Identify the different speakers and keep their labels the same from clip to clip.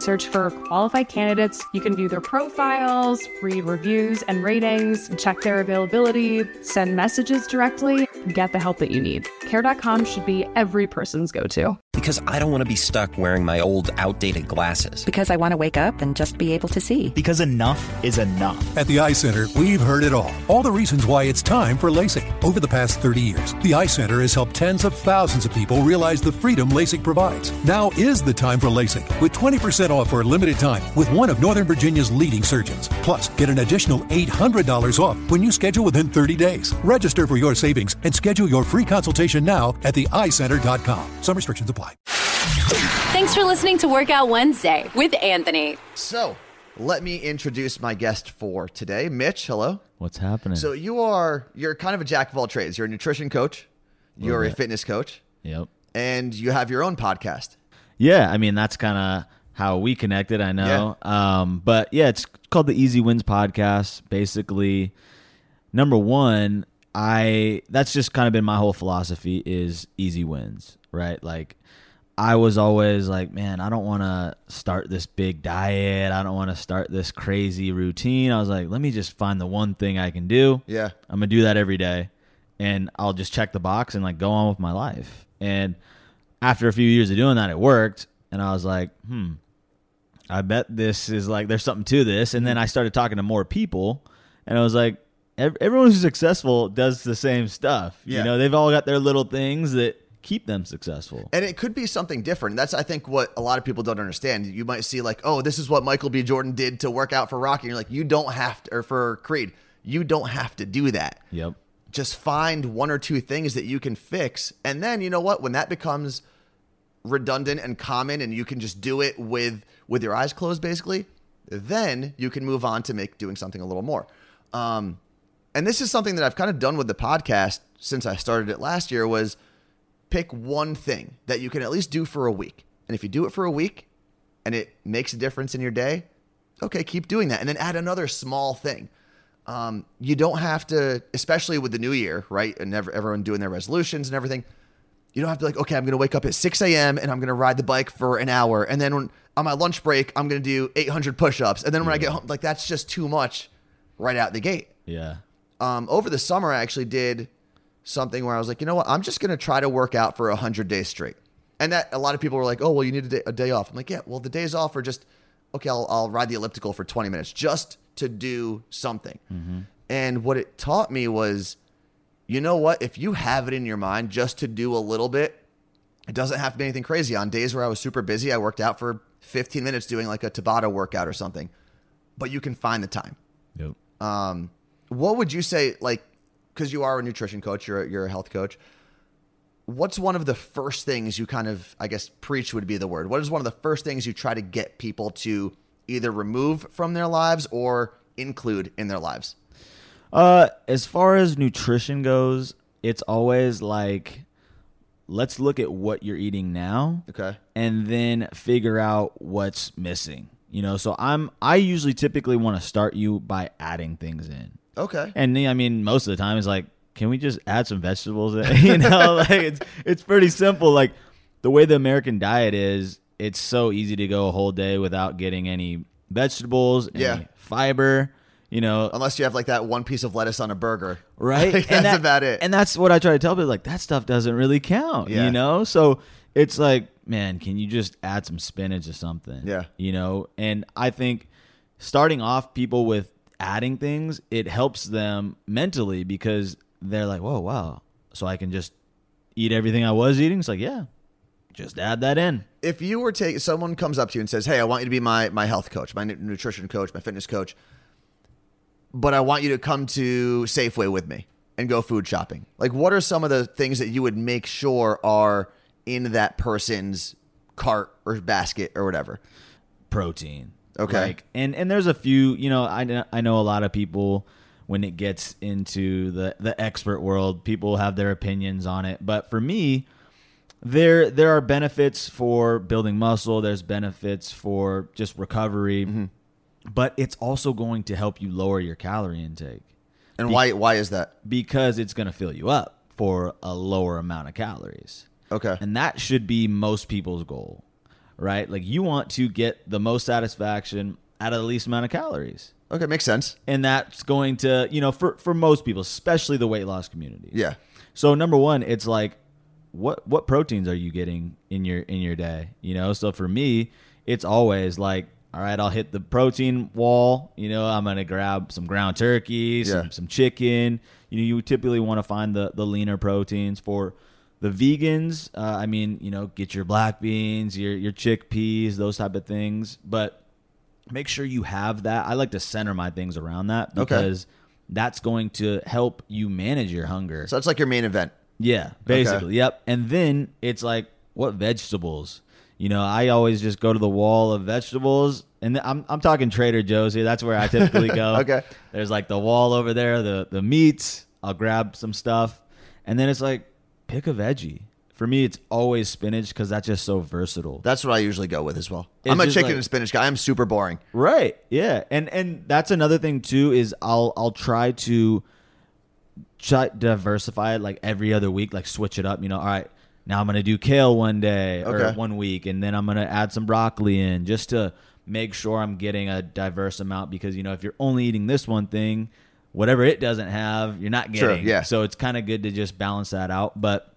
Speaker 1: Search for qualified candidates. You can view their profiles, read reviews and ratings, check their availability, send messages directly, get the help that you need. Care.com should be every person's go to.
Speaker 2: Because I don't want to be stuck wearing my old, outdated glasses.
Speaker 3: Because I want to wake up and just be able to see.
Speaker 4: Because enough is enough.
Speaker 5: At the Eye Center, we've heard it all. All the reasons why it's time for LASIK. Over the past 30 years, the Eye Center has helped tens of thousands of people realize the freedom LASIK provides. Now is the time for LASIK with 20% off for a limited time with one of Northern Virginia's leading surgeons. Plus, get an additional $800 off when you schedule within 30 days. Register for your savings and schedule your free consultation now at theeyecenter.com. Some restrictions apply.
Speaker 6: Thanks for listening to Workout Wednesday with Anthony.
Speaker 7: So, let me introduce my guest for today, Mitch. Hello.
Speaker 8: What's happening?
Speaker 7: So you are you're kind of a jack of all trades. You're a nutrition coach, you're a
Speaker 8: bit.
Speaker 7: fitness coach,
Speaker 8: Yep.
Speaker 7: and you have your own podcast.
Speaker 8: Yeah, I mean that's kind of how we connected. I know. Um, but yeah, it's called the Easy Wins Podcast. Basically, number one, I that's just kind of been my whole philosophy is easy wins, right? Like I was always like, man, I don't want to start this big diet. I don't want to start this crazy routine. I was like, let me just find the one thing I can do.
Speaker 7: Yeah.
Speaker 8: I'm gonna do that every day, and I'll just check the box and like go on with my life. And after a few years of doing that, it worked, and I was like, hmm, I bet this is like there's something to this. And then I started talking to more people, and I was like, everyone who's successful does the same stuff.
Speaker 7: Yeah.
Speaker 8: You know, they've all got their little things that keep them successful.
Speaker 7: And it could be something different. That's I think what a lot of people don't understand. You might see like, oh, this is what Michael B. Jordan did to work out for Rocky. And you're like, you don't have to, or for Creed, you don't have to do that.
Speaker 8: Yep.
Speaker 7: Just find one or two things that you can fix, and then you know what? When that becomes redundant and common, and you can just do it with with your eyes closed, basically, then you can move on to make doing something a little more. Um, and this is something that I've kind of done with the podcast since I started it last year. Was pick one thing that you can at least do for a week. And if you do it for a week and it makes a difference in your day, okay, keep doing that. And then add another small thing. Um, you don't have to, especially with the new year, right? And ever, everyone doing their resolutions and everything. You don't have to be like, okay, I'm going to wake up at 6 a.m. and I'm going to ride the bike for an hour. And then when, on my lunch break, I'm going to do 800 push ups. And then when I get home, like that's just too much right out the gate
Speaker 8: Yeah.
Speaker 7: Um, over the summer, I actually did something where I was like, you know what? I'm just going to try to work out for 100 days straight. And that a lot of people were like, oh, well, you need a day, a day off. I'm like, yeah, well, the days off are just, okay, I'll, I'll ride the elliptical for 20 minutes just to do something. And what it taught me was, you know what? If you have it in your mind just to do a little bit, it doesn't have to be anything crazy. On days where I was super busy, I worked out for 15 minutes doing like a Tabata workout or something. But you can find the time.
Speaker 8: Yep.
Speaker 7: Um, what would you say, like, because you are a nutrition coach, you're a, you're a health coach. What's one of the first things you kind of, I guess, preach would be the word. What is one of the first things you try to get people to either remove from their lives or include in their lives?
Speaker 8: Uh, as far as nutrition goes, it's always like, let's look at what you're eating now,
Speaker 7: Okay.
Speaker 8: and then figure out what's missing. You know, so I'm I usually typically want to start you by adding things in,
Speaker 7: Okay.
Speaker 8: and I mean most of the time it's like, can we just add some vegetables? You know, like it's it's pretty simple. Like the way the American diet is, it's so easy to go a whole day without getting any vegetables, any
Speaker 7: Yeah.
Speaker 8: fiber. You know,
Speaker 7: Unless you have like that one piece of lettuce on a burger.
Speaker 8: right?
Speaker 7: Like,
Speaker 8: And
Speaker 7: that's
Speaker 8: that-
Speaker 7: about it.
Speaker 8: And that's what I try to tell people. Like that stuff doesn't really count.
Speaker 7: Yeah.
Speaker 8: You know, so it's like, man, can you just add some spinach or something?
Speaker 7: Yeah.
Speaker 8: You know, and I think starting off people with adding things, it helps them mentally because they're like, whoa, wow, so I can just eat everything I was eating. It's like, yeah, just add that in.
Speaker 7: if you were take someone comes up to you and says, "Hey, I want you to be my my health coach, my nutrition coach, my fitness coach, but I want you to come to Safeway with me and go food shopping." Like, what are some of the things that you would make sure are in that person's cart or basket or whatever?
Speaker 8: protein.
Speaker 7: Okay.
Speaker 8: Like, and and there's a few, you know, I I know a lot of people when it gets into the the expert world, people have their opinions on it. But for me, there there are benefits for building muscle, there's benefits for just recovery.
Speaker 7: Mm-hmm.
Speaker 8: But it's also going to help you lower your calorie intake
Speaker 7: And
Speaker 8: Be-
Speaker 7: why why is that?
Speaker 8: because it's going to fill you up for a lower amount of calories.
Speaker 7: Okay.
Speaker 8: And that should be most people's goal, right? Like you want to get the most satisfaction out of the least amount of calories.
Speaker 7: Okay, makes sense.
Speaker 8: And that's going to, you know, for for most people, especially the weight loss community.
Speaker 7: Yeah.
Speaker 8: So number 1, it's like what what proteins are you getting in your in your day, you know? So for me, it's always like all right, I'll hit the protein wall. You know, I'm gonna grab some ground turkey, some,
Speaker 7: Yeah.
Speaker 8: some chicken. You know, you typically want to find the the leaner proteins for the vegans. Uh, I mean, you know, get your black beans, your your chickpeas, those type of things. But make sure you have that. I like to center my things around that
Speaker 7: Okay.
Speaker 8: because that's going to help you manage your hunger.
Speaker 7: So that's like your main event.
Speaker 8: Yeah, basically. Yep. And then it's like, what vegetables? You know, I always just go to the wall of vegetables, and I'm I'm talking Trader Joe's here. That's where I typically go.
Speaker 7: Okay.
Speaker 8: There's like the wall over there, the the meats. I'll grab some stuff, and then it's like pick a veggie. For me, it's always spinach because that's just so versatile.
Speaker 7: That's what I usually go with as well.
Speaker 8: It's
Speaker 7: I'm a chicken
Speaker 8: like-
Speaker 7: and spinach guy. I'm super boring.
Speaker 8: Right. Yeah. And and that's another thing too is I'll I'll try to try diversify it like every other week, like switch it up. You know, all right, now I'm gonna do kale one day or one week, and then I'm gonna add some broccoli in just to make sure I'm getting a diverse amount because you know if you're only eating this one thing, whatever it doesn't have, you're not
Speaker 7: Sure,
Speaker 8: getting.
Speaker 7: yeah.
Speaker 8: So it's kind of good to just balance that out. But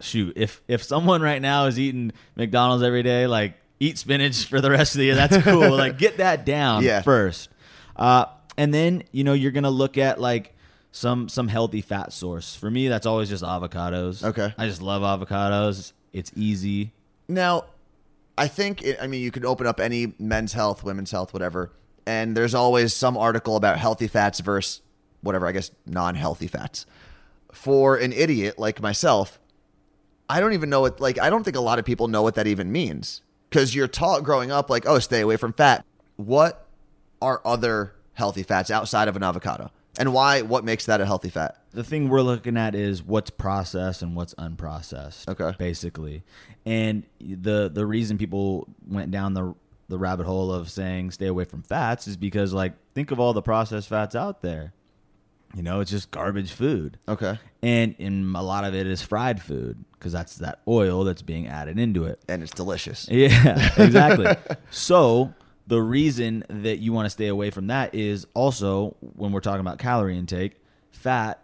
Speaker 8: shoot, if if someone right now is eating McDonald's every day, like eat spinach for the rest of the year, that's cool. like get that down
Speaker 7: Yeah.
Speaker 8: first. Uh, and then, you know, you're gonna look at like some some healthy fat source. For me, that's always just avocados.
Speaker 7: Okay.
Speaker 8: I just love avocados. It's easy.
Speaker 7: Now, I think it, I mean you can open up any men's health, women's health, whatever, and there's always some article about healthy fats versus whatever I guess non-healthy fats. For an idiot like myself, I don't even know what like I don't think a lot of people know what that even means because you're taught growing up like oh stay away from fat. What are other healthy fats outside of an avocado, and why? What makes that a healthy fat?
Speaker 8: The thing we're looking at is what's processed and what's unprocessed.
Speaker 7: Okay.
Speaker 8: Basically. And the the reason people went down the the rabbit hole of saying stay away from fats is because like think of all the processed fats out there. You know, it's just garbage food.
Speaker 7: Okay,
Speaker 8: And and a lot of it is fried food because that's that oil that's being added into it.
Speaker 7: and it's delicious.
Speaker 8: Yeah, exactly. so the reason that you want to stay away from that is also when we're talking about calorie intake, fat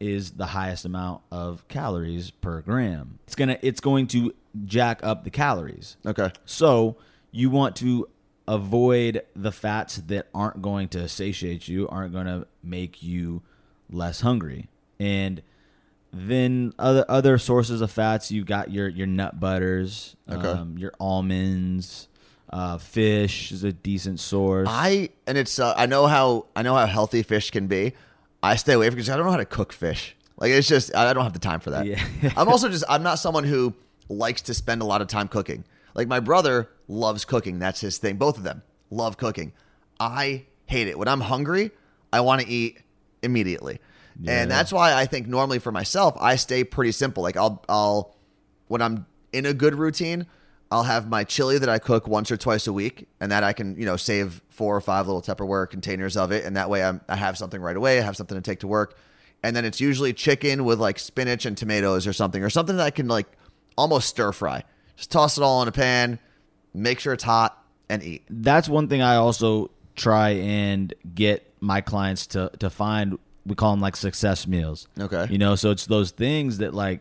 Speaker 8: is the highest amount of calories per gram. It's gonna it's going to jack up the calories.
Speaker 7: Okay,
Speaker 8: So you want to avoid the fats that aren't going to satiate you, aren't going to make you less hungry. And then other other sources of fats, You've got your your nut butters,
Speaker 7: Okay.
Speaker 8: um, your almonds, uh, fish is a decent source.
Speaker 7: I and it's uh, I know how I know how healthy fish can be. I stay away from because I don't know how to cook fish. Like it's just I don't have the time for that.
Speaker 8: Yeah.
Speaker 7: I'm also just I'm not someone who likes to spend a lot of time cooking. Like my brother loves cooking. That's his thing. Both of them love cooking. I hate it. When I'm hungry, I want to eat immediately. And that's why I think normally for myself, I stay pretty simple. Like I'll I'll when I'm in a good routine, I'll have my chili that I cook once or twice a week, and that I can you know save four or five little Tupperware containers of it, and that way I'm, I have something right away. I have something to take to work, and then it's usually chicken with like spinach and tomatoes or something, or something that I can like almost stir fry. Just toss it all in a pan, make sure it's hot, and eat.
Speaker 8: That's one thing I also try and get my clients to to find. We call them like success meals.
Speaker 7: Okay.
Speaker 8: You know, so it's those things that like,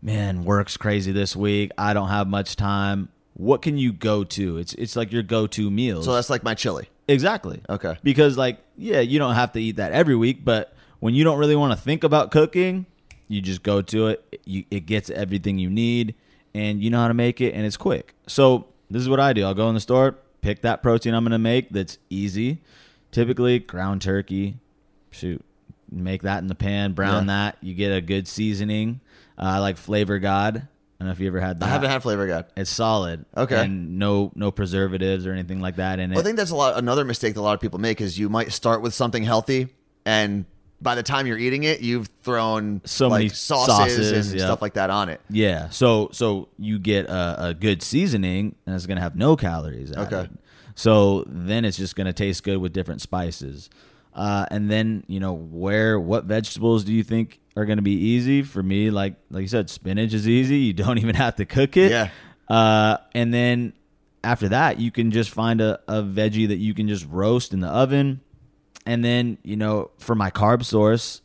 Speaker 8: man, work's crazy this week. I don't have much time. What can you go to? It's it's like your go to meals.
Speaker 7: So that's like my chili.
Speaker 8: Exactly.
Speaker 7: Okay.
Speaker 8: Because like, yeah, you don't have to eat that every week, but when you don't really want to think about cooking, you just go to it. You, it gets everything you need, and you know how to make it, and it's quick. So this is what I do. I'll go in the store, pick that protein I'm going to make that's easy. Typically, ground turkey. Shoot, make that in the pan, brown
Speaker 7: Yeah.
Speaker 8: that. You get a good seasoning. Uh, I like Flavor God. I don't know if you ever had that.
Speaker 7: I haven't had Flavor God.
Speaker 8: It's solid.
Speaker 7: Okay.
Speaker 8: And no no preservatives or anything like that in it.
Speaker 7: Well, I think that's a lot. Another mistake that a lot of people make is you might start with something healthy, and by the time you're eating it, you've thrown
Speaker 8: So
Speaker 7: like
Speaker 8: many
Speaker 7: sauces,
Speaker 8: sauces,
Speaker 7: and
Speaker 8: yeah.
Speaker 7: stuff like that on it.
Speaker 8: Yeah. So so you get a, a good seasoning, and it's gonna have no calories. Added.
Speaker 7: Okay.
Speaker 8: So then it's just gonna taste good with different spices. Uh, and then you know where what vegetables do you think are gonna be easy for me? Like like you said, spinach is easy. You don't even have to cook it.
Speaker 7: Yeah.
Speaker 8: Uh, and then after that, you can just find a, a veggie that you can just roast in the oven. And then, you know, for my carb source,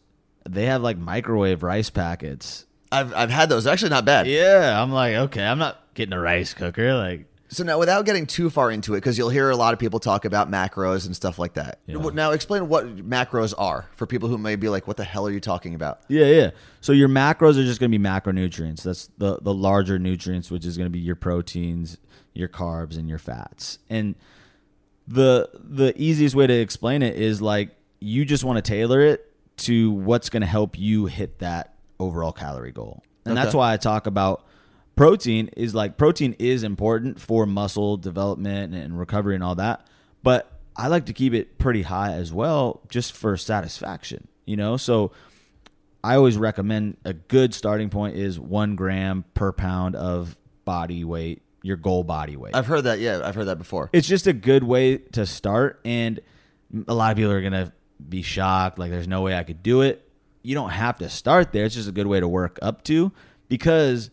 Speaker 8: they have like microwave rice packets.
Speaker 7: I've I've had those. They're actually not bad.
Speaker 8: Yeah, I'm like, okay, I'm not getting a rice cooker. Like,
Speaker 7: So now, without getting too far into it, because you'll hear a lot of people talk about macros and stuff like that. Now, explain what macros are for people who may be like, "What the hell are you talking about?"
Speaker 8: yeah, yeah. So your macros are just going to be macronutrients. That's the the larger nutrients, which is going to be your proteins, your carbs, and your fats. And the the easiest way to explain it is like you just want to tailor it to what's going to help you hit that overall calorie goal. And that's why I talk about protein is like protein is important for muscle development and recovery and all that, but I like to keep it pretty high as well just for satisfaction, you know? So I always recommend a good starting point is 1 gram per pound of body weight, your goal body weight.
Speaker 7: I've heard that. Yeah, I've heard that before.
Speaker 8: it's just a good way to start and a lot of people are gonna be shocked like there's no way i could do it. You don't have to start there it's just a good way to work up to because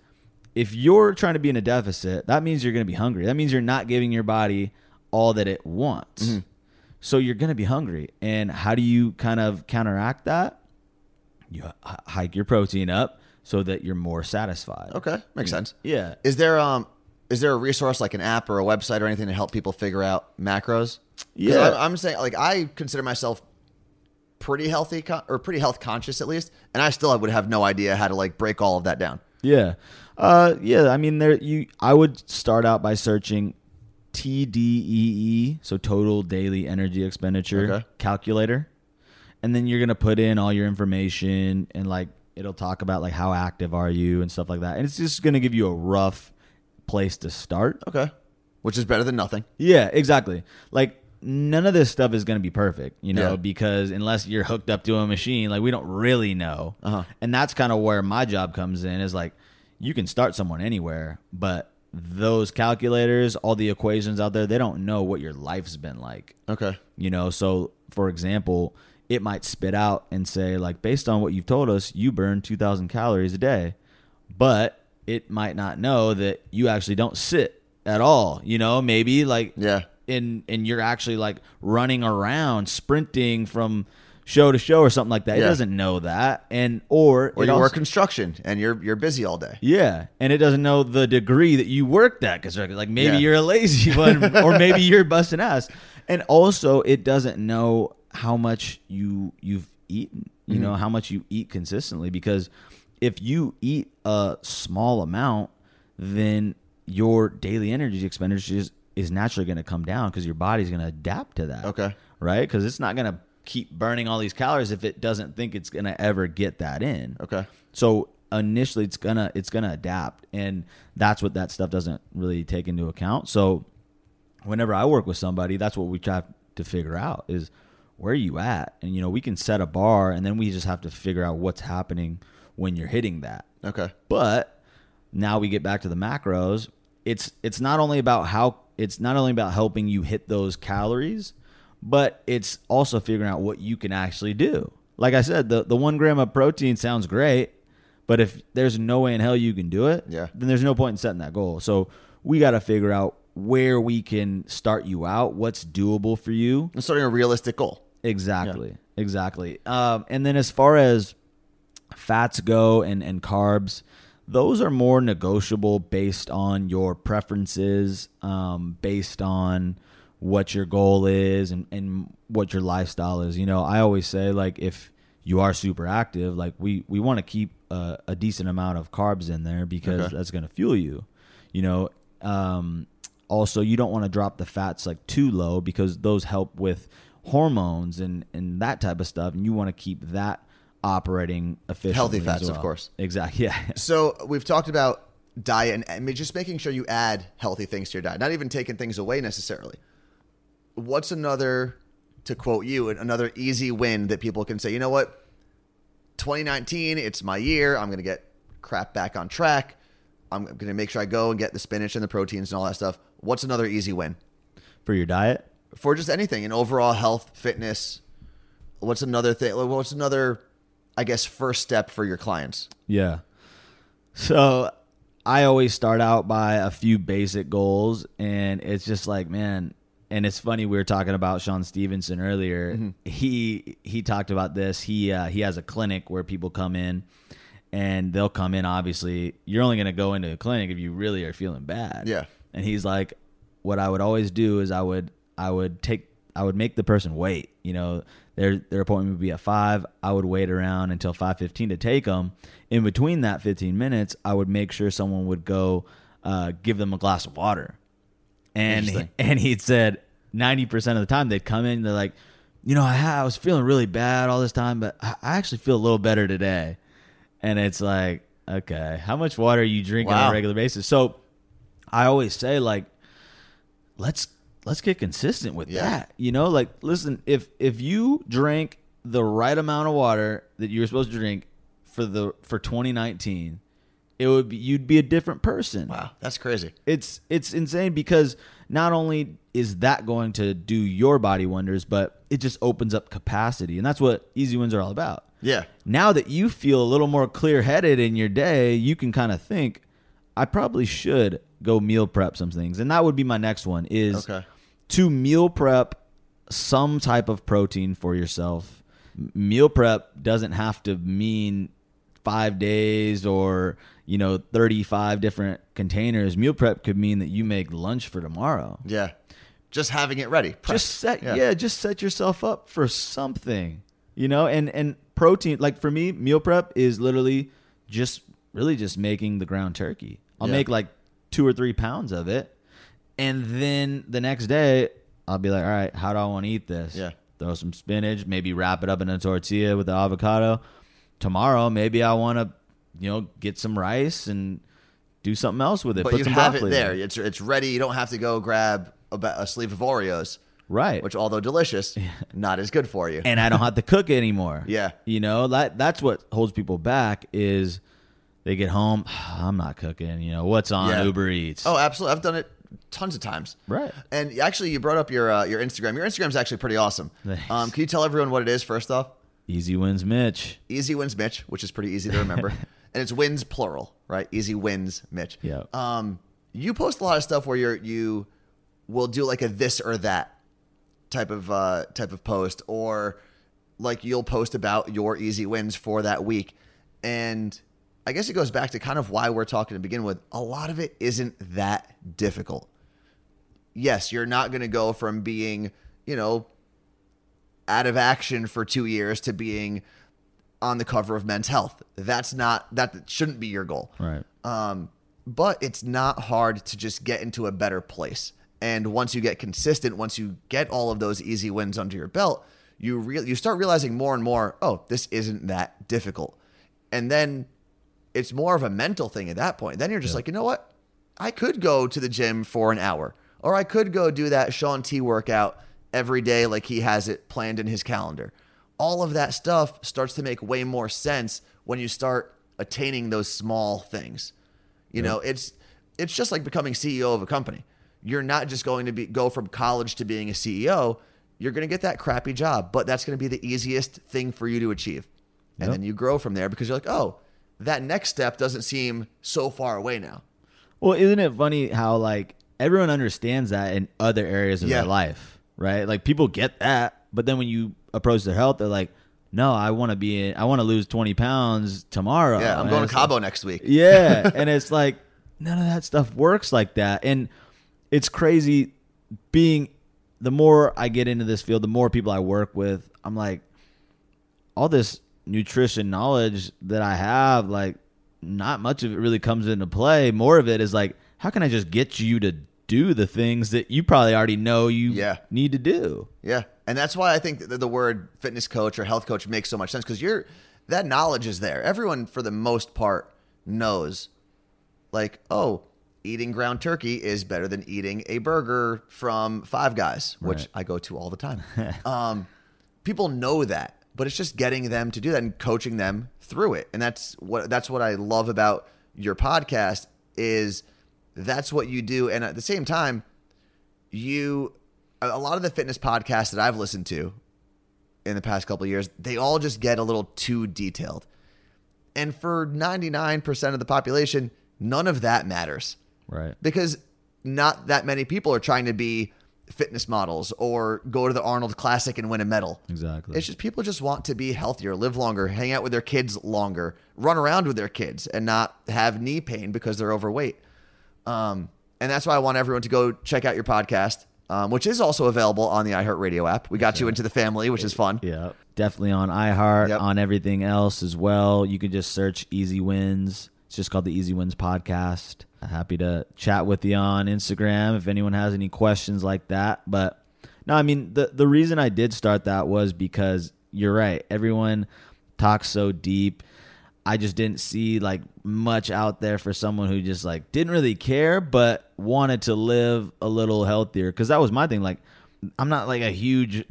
Speaker 8: if you're trying to be in a deficit that means you're gonna be hungry. That means you're not giving your body all that it wants. So you're gonna be hungry and how do you kind of counteract that? You hike your protein up so that you're more satisfied.
Speaker 7: Okay, makes sense.
Speaker 8: yeah.
Speaker 7: Is there um is there a resource like an app or a website or anything to help people figure out macros?
Speaker 8: Yeah.
Speaker 7: I'm, I'm saying like I consider myself pretty healthy con- or pretty health conscious at least, and I still would have no idea how to like break all of that down.
Speaker 8: Yeah. Uh yeah, I mean there you I would start out by searching TDEE, so total daily energy expenditure
Speaker 7: Okay.
Speaker 8: calculator. And then you're going to put in all your information and like it'll talk about like how active are you and stuff like that. And it's just going to give you a rough place to start.
Speaker 7: Okay, which is better than nothing.
Speaker 8: Yeah, exactly. Like none of this stuff is going to be perfect, you know,
Speaker 7: Yeah.
Speaker 8: because unless you're hooked up to a machine, like we don't really know.
Speaker 7: Uh-huh.
Speaker 8: And that's kind of where my job comes in is like you can start someone anywhere, but those calculators, all the equations out there, they don't know what your life's been like.
Speaker 7: Okay.
Speaker 8: You know, so for example, it might spit out and say like based on what you've told us, you burn 2000 calories a day. But it might not know that you actually don't sit at all, you know, maybe like
Speaker 7: Yeah.
Speaker 8: and and you're actually like running around sprinting from show to show or something like that. It doesn't know that. And or
Speaker 7: Or you
Speaker 8: also-
Speaker 7: work construction and you're you're busy all day.
Speaker 8: yeah, and it doesn't know the degree that you worked at because like maybe
Speaker 7: Yeah.
Speaker 8: you're a lazy one or maybe you're busting ass, and also it doesn't know how much you you've eaten. You
Speaker 7: Mhm.
Speaker 8: know how much you eat consistently because if you eat a small amount, then your daily energy expenditure is, is naturally going to come down because your body's going to adapt to that.
Speaker 7: Okay.
Speaker 8: right? Because it's not going to keep burning all these calories if it doesn't think it's going to ever get that in.
Speaker 7: Okay.
Speaker 8: So initially it's gonna it's gonna adapt and that's what that stuff doesn't really take into account so whenever i work with somebody that's what we try to figure out is where are you at and you know we can set a bar and then we just have to figure out what's happening when you're hitting that
Speaker 7: Okay.
Speaker 8: but now we get back to the macros it's it's not only about how it's not only about helping you hit those calories but it's also figuring out what you can actually do like i said the, the one gram of protein sounds great But if there's no way in hell you can do it,
Speaker 7: Yeah.
Speaker 8: then there's no point in setting that goal. So we got to figure out where we can start you out, what's doable for you.
Speaker 7: And starting a realistic goal.
Speaker 8: Exactly. Exactly. Um, and then as far as fats go and, and carbs, those are more negotiable based on your preferences, um, based on what your goal is and, and what your lifestyle is. You know, I always say like if you are super active, like we, we want to keep a, a decent amount of carbs in there because
Speaker 7: Okay.
Speaker 8: that's going to fuel you. You know, um, also you don't want to drop the fats like too low because those help with hormones and and that type of stuff, and you want to keep that operating efficiently.
Speaker 7: Healthy fats, of course.
Speaker 8: Exactly. Yeah.
Speaker 7: So we've talked about diet and, and just making sure you add healthy things to your diet, not even taking things away necessarily. What's another, to quote you, another easy win that people can say, you know what? 2019, it's my year. I'm going to get crap back on track. I'm going to make sure I go and get the spinach and the proteins and all that stuff. What's another easy win
Speaker 8: For your diet,
Speaker 7: for just anything in overall health, fitness? What's another thing? What's another, I guess, first step for your clients?
Speaker 8: Yeah. So I always start out by a few basic goals, and it's just like, man. And it's funny we were talking about Shawn Stevenson earlier. He he talked about this. He uh, he has a clinic where people come in, and they'll come in. Obviously, you're only going to go into a clinic if you really are feeling bad.
Speaker 7: Yeah.
Speaker 8: And he's like, what I would always do is I would I would take I would make the person wait. You know, their their appointment would be at five. I would wait around until five fifteen to take them. In between that fifteen minutes, I would make sure someone would go uh, give them a glass of water. And
Speaker 7: Interesting.
Speaker 8: and he'd said ninety percent of the time they'd come in. They're like, you know, I, I was feeling really bad all this time, but I, I actually feel a little better today. And it's like, okay, how much water are you drinking on a regular basis? So I always say like let's let's get consistent with
Speaker 7: Yeah.
Speaker 8: that. You know, like listen, if if you drank the right amount of water that you were supposed to drink for the for 2019, it would be you'd be a different person.
Speaker 7: Wow, that's crazy.
Speaker 8: It's it's insane because not only is that going to do your body wonders, but it just opens up capacity, and that's what easy wins are all about.
Speaker 7: Yeah.
Speaker 8: Now that you feel a little more clear headed in your day, you can kind of think, I probably should go meal prep some things, and that would be my next one is
Speaker 7: Okay.
Speaker 8: To meal prep some type of protein for yourself. Meal prep doesn't have to mean five days or you know 35 different containers meal prep could mean that you make lunch for tomorrow
Speaker 7: Yeah. Just having it ready.
Speaker 8: Just set yeah. just set yourself up for something you know and and protein like for me meal prep is literally just really just making the ground turkey i'll
Speaker 7: Yeah.
Speaker 8: make like two or three pounds of it and then the next day i'll be like all right how do i want to eat this
Speaker 7: Yeah.
Speaker 8: throw some spinach maybe wrap it up in a tortilla with the avocado tomorrow maybe i want to you know get some rice and do something else with it
Speaker 7: But
Speaker 8: put
Speaker 7: you
Speaker 8: some
Speaker 7: have it there.
Speaker 8: in.
Speaker 7: It's it's ready. You don't have to go grab a, a sleeve of Oreos,
Speaker 8: right
Speaker 7: which although delicious, not as good for you.
Speaker 8: and I don't have to cook anymore.
Speaker 7: Yeah.
Speaker 8: You know, that that's what holds people back is they get home, ah, I'm not cooking, you know, what's on
Speaker 7: Yeah.
Speaker 8: Uber Eats.
Speaker 7: oh, absolutely. I've done it tons of times.
Speaker 8: Right.
Speaker 7: And actually, you brought up your uh, your Instagram. Your Instagram's actually pretty awesome.
Speaker 8: Thanks.
Speaker 7: Um, can you tell everyone what it is first off?
Speaker 8: Easy wins Mitch.
Speaker 7: Easy wins Mitch, which is pretty easy to remember, and it's wins plural, right? Easy wins Mitch.
Speaker 8: Yeah.
Speaker 7: Um, you post a lot of stuff where you're you will do like a this or that type of uh, type of post, or like you'll post about your easy wins for that week, and I guess it goes back to kind of why we're talking to begin with. A lot of it isn't that difficult. Yes, you're not going to go from being, you know, out of action for two years to being on the cover of Men's Health. That's not that shouldn't be your goal.
Speaker 8: Right.
Speaker 7: Um, but it's not hard to just get into a better place. And once you get consistent, once you get all of those easy wins under your belt, you re- you start realizing more and more, oh, this isn't that difficult. And then it's more of a mental thing at that point. Then you're just like, you know what? I could go to the gym for an hour, or I could go do that Shaun T workout every day like he has it planned in his calendar. All of that stuff starts to make way more sense when you start attaining those small things. You know, it's it's just like becoming CEO of a company. You're not just going to be go from college to being a CEO. You're going to get that crappy job, but that's going to be the easiest thing for you to achieve. And
Speaker 8: Yep.
Speaker 7: then you grow from there because you're like, "Oh, that next step doesn't seem so far away now.
Speaker 8: Well, isn't it funny how like everyone understands that in other areas of
Speaker 7: Yeah.
Speaker 8: their life, right? Like people get that, but then when you approach their health, they're like, "No, I want to be, in, I want to lose twenty pounds tomorrow."
Speaker 7: Yeah, I'm
Speaker 8: And
Speaker 7: going to
Speaker 8: it's like-
Speaker 7: Cabo next week.
Speaker 8: Yeah, and it's like none of that stuff works like that, and it's crazy. Being the more I get into this field, the more people I work with, I'm like, all this nutrition knowledge that I have, like, not much of it really comes into play. More of it is like, how can I just get you to do the things that you probably already know you
Speaker 7: Yeah.
Speaker 8: need to do?
Speaker 7: Yeah, and that's why I think that the word fitness coach or health coach makes so much sense because you're that knowledge is there. Everyone, for the most part, knows, like, oh, eating ground turkey is better than eating a burger from Five Guys, which
Speaker 8: Right.
Speaker 7: I go to all the time. um, people know that, but it's just getting them to do that and coaching them through it, and that's what that's what I love about your podcast is that's what you do, and at the same time you a lot of the fitness podcasts that I've listened to in the past couple of years, they all just get a little too detailed. And for 99% of the population, none of that matters
Speaker 8: Right.
Speaker 7: because not that many people are trying to be fitness models or go to the Arnold Classic and win a medal.
Speaker 8: Exactly.
Speaker 7: It's just people just want to be healthier, live longer, hang out with their kids longer, run around with their kids, and not have knee pain because they're overweight. Um, and that's why I want everyone to go check out your podcast, um, which is also available on the iHeartRadio app. We got you into the family, which is fun.
Speaker 8: Yeah, definitely on iHeart, on everything else as well. You can just search Easy Wins. It's just called the Easy Wins Podcast. Happy to chat with you on Instagram if anyone has any questions like that. But no, I mean the the reason I did start that was because you're right. Everyone talks so deep. I just didn't see like much out there for someone who just like didn't really care but wanted to live a little healthier cuz that was my thing like I'm not like a huge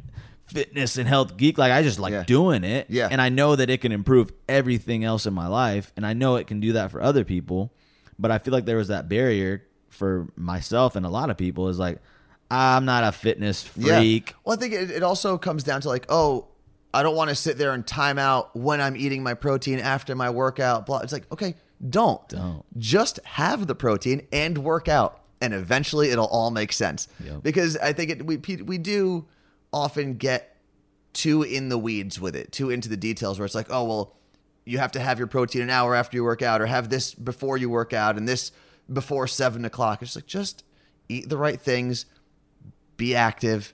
Speaker 8: fitness and health geek like I just like doing it
Speaker 7: Yeah.
Speaker 8: and I know that it can improve everything else in my life and I know it can do that for other people but I feel like there was that barrier for myself and a lot of people is like I'm not a fitness freak
Speaker 7: Yeah. Well, I think it, it also comes down to like, oh, I don't want to sit there and time out when I'm eating my protein after my workout. Blah. It's like, okay, don't.
Speaker 8: Don't.
Speaker 7: Just have the protein and work out, and eventually it'll all make sense.
Speaker 8: Yep.
Speaker 7: Because I think it, we we do often get too in the weeds with it, too into the details, where it's like, oh well, you have to have your protein an hour after you work out, or have this before you work out, and this before seven o'clock. It's like just eat the right things, be active,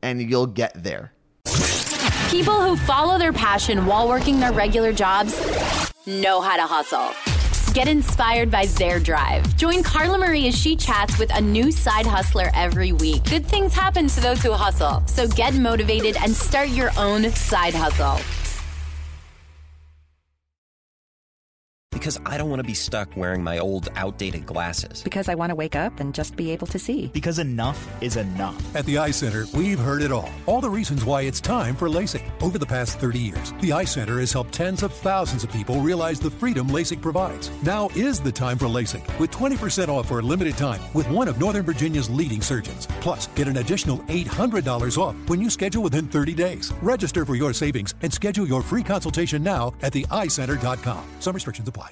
Speaker 7: and you'll get there.
Speaker 6: People who follow their passion while working their regular jobs know how to hustle. Get inspired by their drive. Join Carla Marie as she chats with a new side hustler every week. Good things happen to those who hustle. So get motivated and start your own side hustle.
Speaker 2: Because I don't want to be stuck wearing my old, outdated glasses.
Speaker 3: Because I want to wake up and just be able to see.
Speaker 4: Because enough is enough.
Speaker 5: At the Eye Center, we've heard it all. All the reasons why it's time for LASIK. Over the past 30 years, the Eye Center has helped tens of thousands of people realize the freedom LASIK provides. Now is the time for LASIK, with 20% off for a limited time with one of Northern Virginia's leading surgeons. Plus, get an additional $800 off when you schedule within 30 days. Register for your savings and schedule your free consultation now at theeyecenter.com. Some restrictions apply.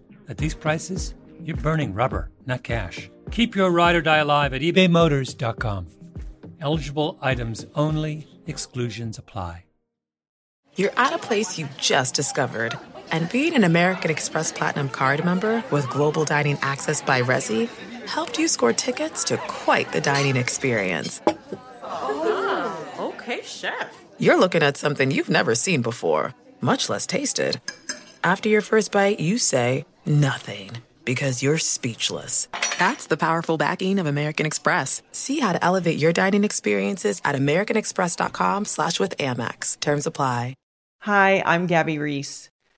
Speaker 9: at these prices, you're burning rubber, not cash. Keep your ride or die alive at ebaymotors.com. Eligible items only, exclusions apply.
Speaker 10: You're at a place you just discovered. And being an American Express Platinum card member with global dining access by Resy helped you score tickets to quite the dining experience.
Speaker 11: Oh, okay, chef.
Speaker 10: You're looking at something you've never seen before, much less tasted. After your first bite, you say nothing because you're speechless. That's the powerful backing of American Express. See how to elevate your dining experiences at americanexpress.com slash with Amex. Terms apply.
Speaker 11: Hi, I'm Gabby Reece.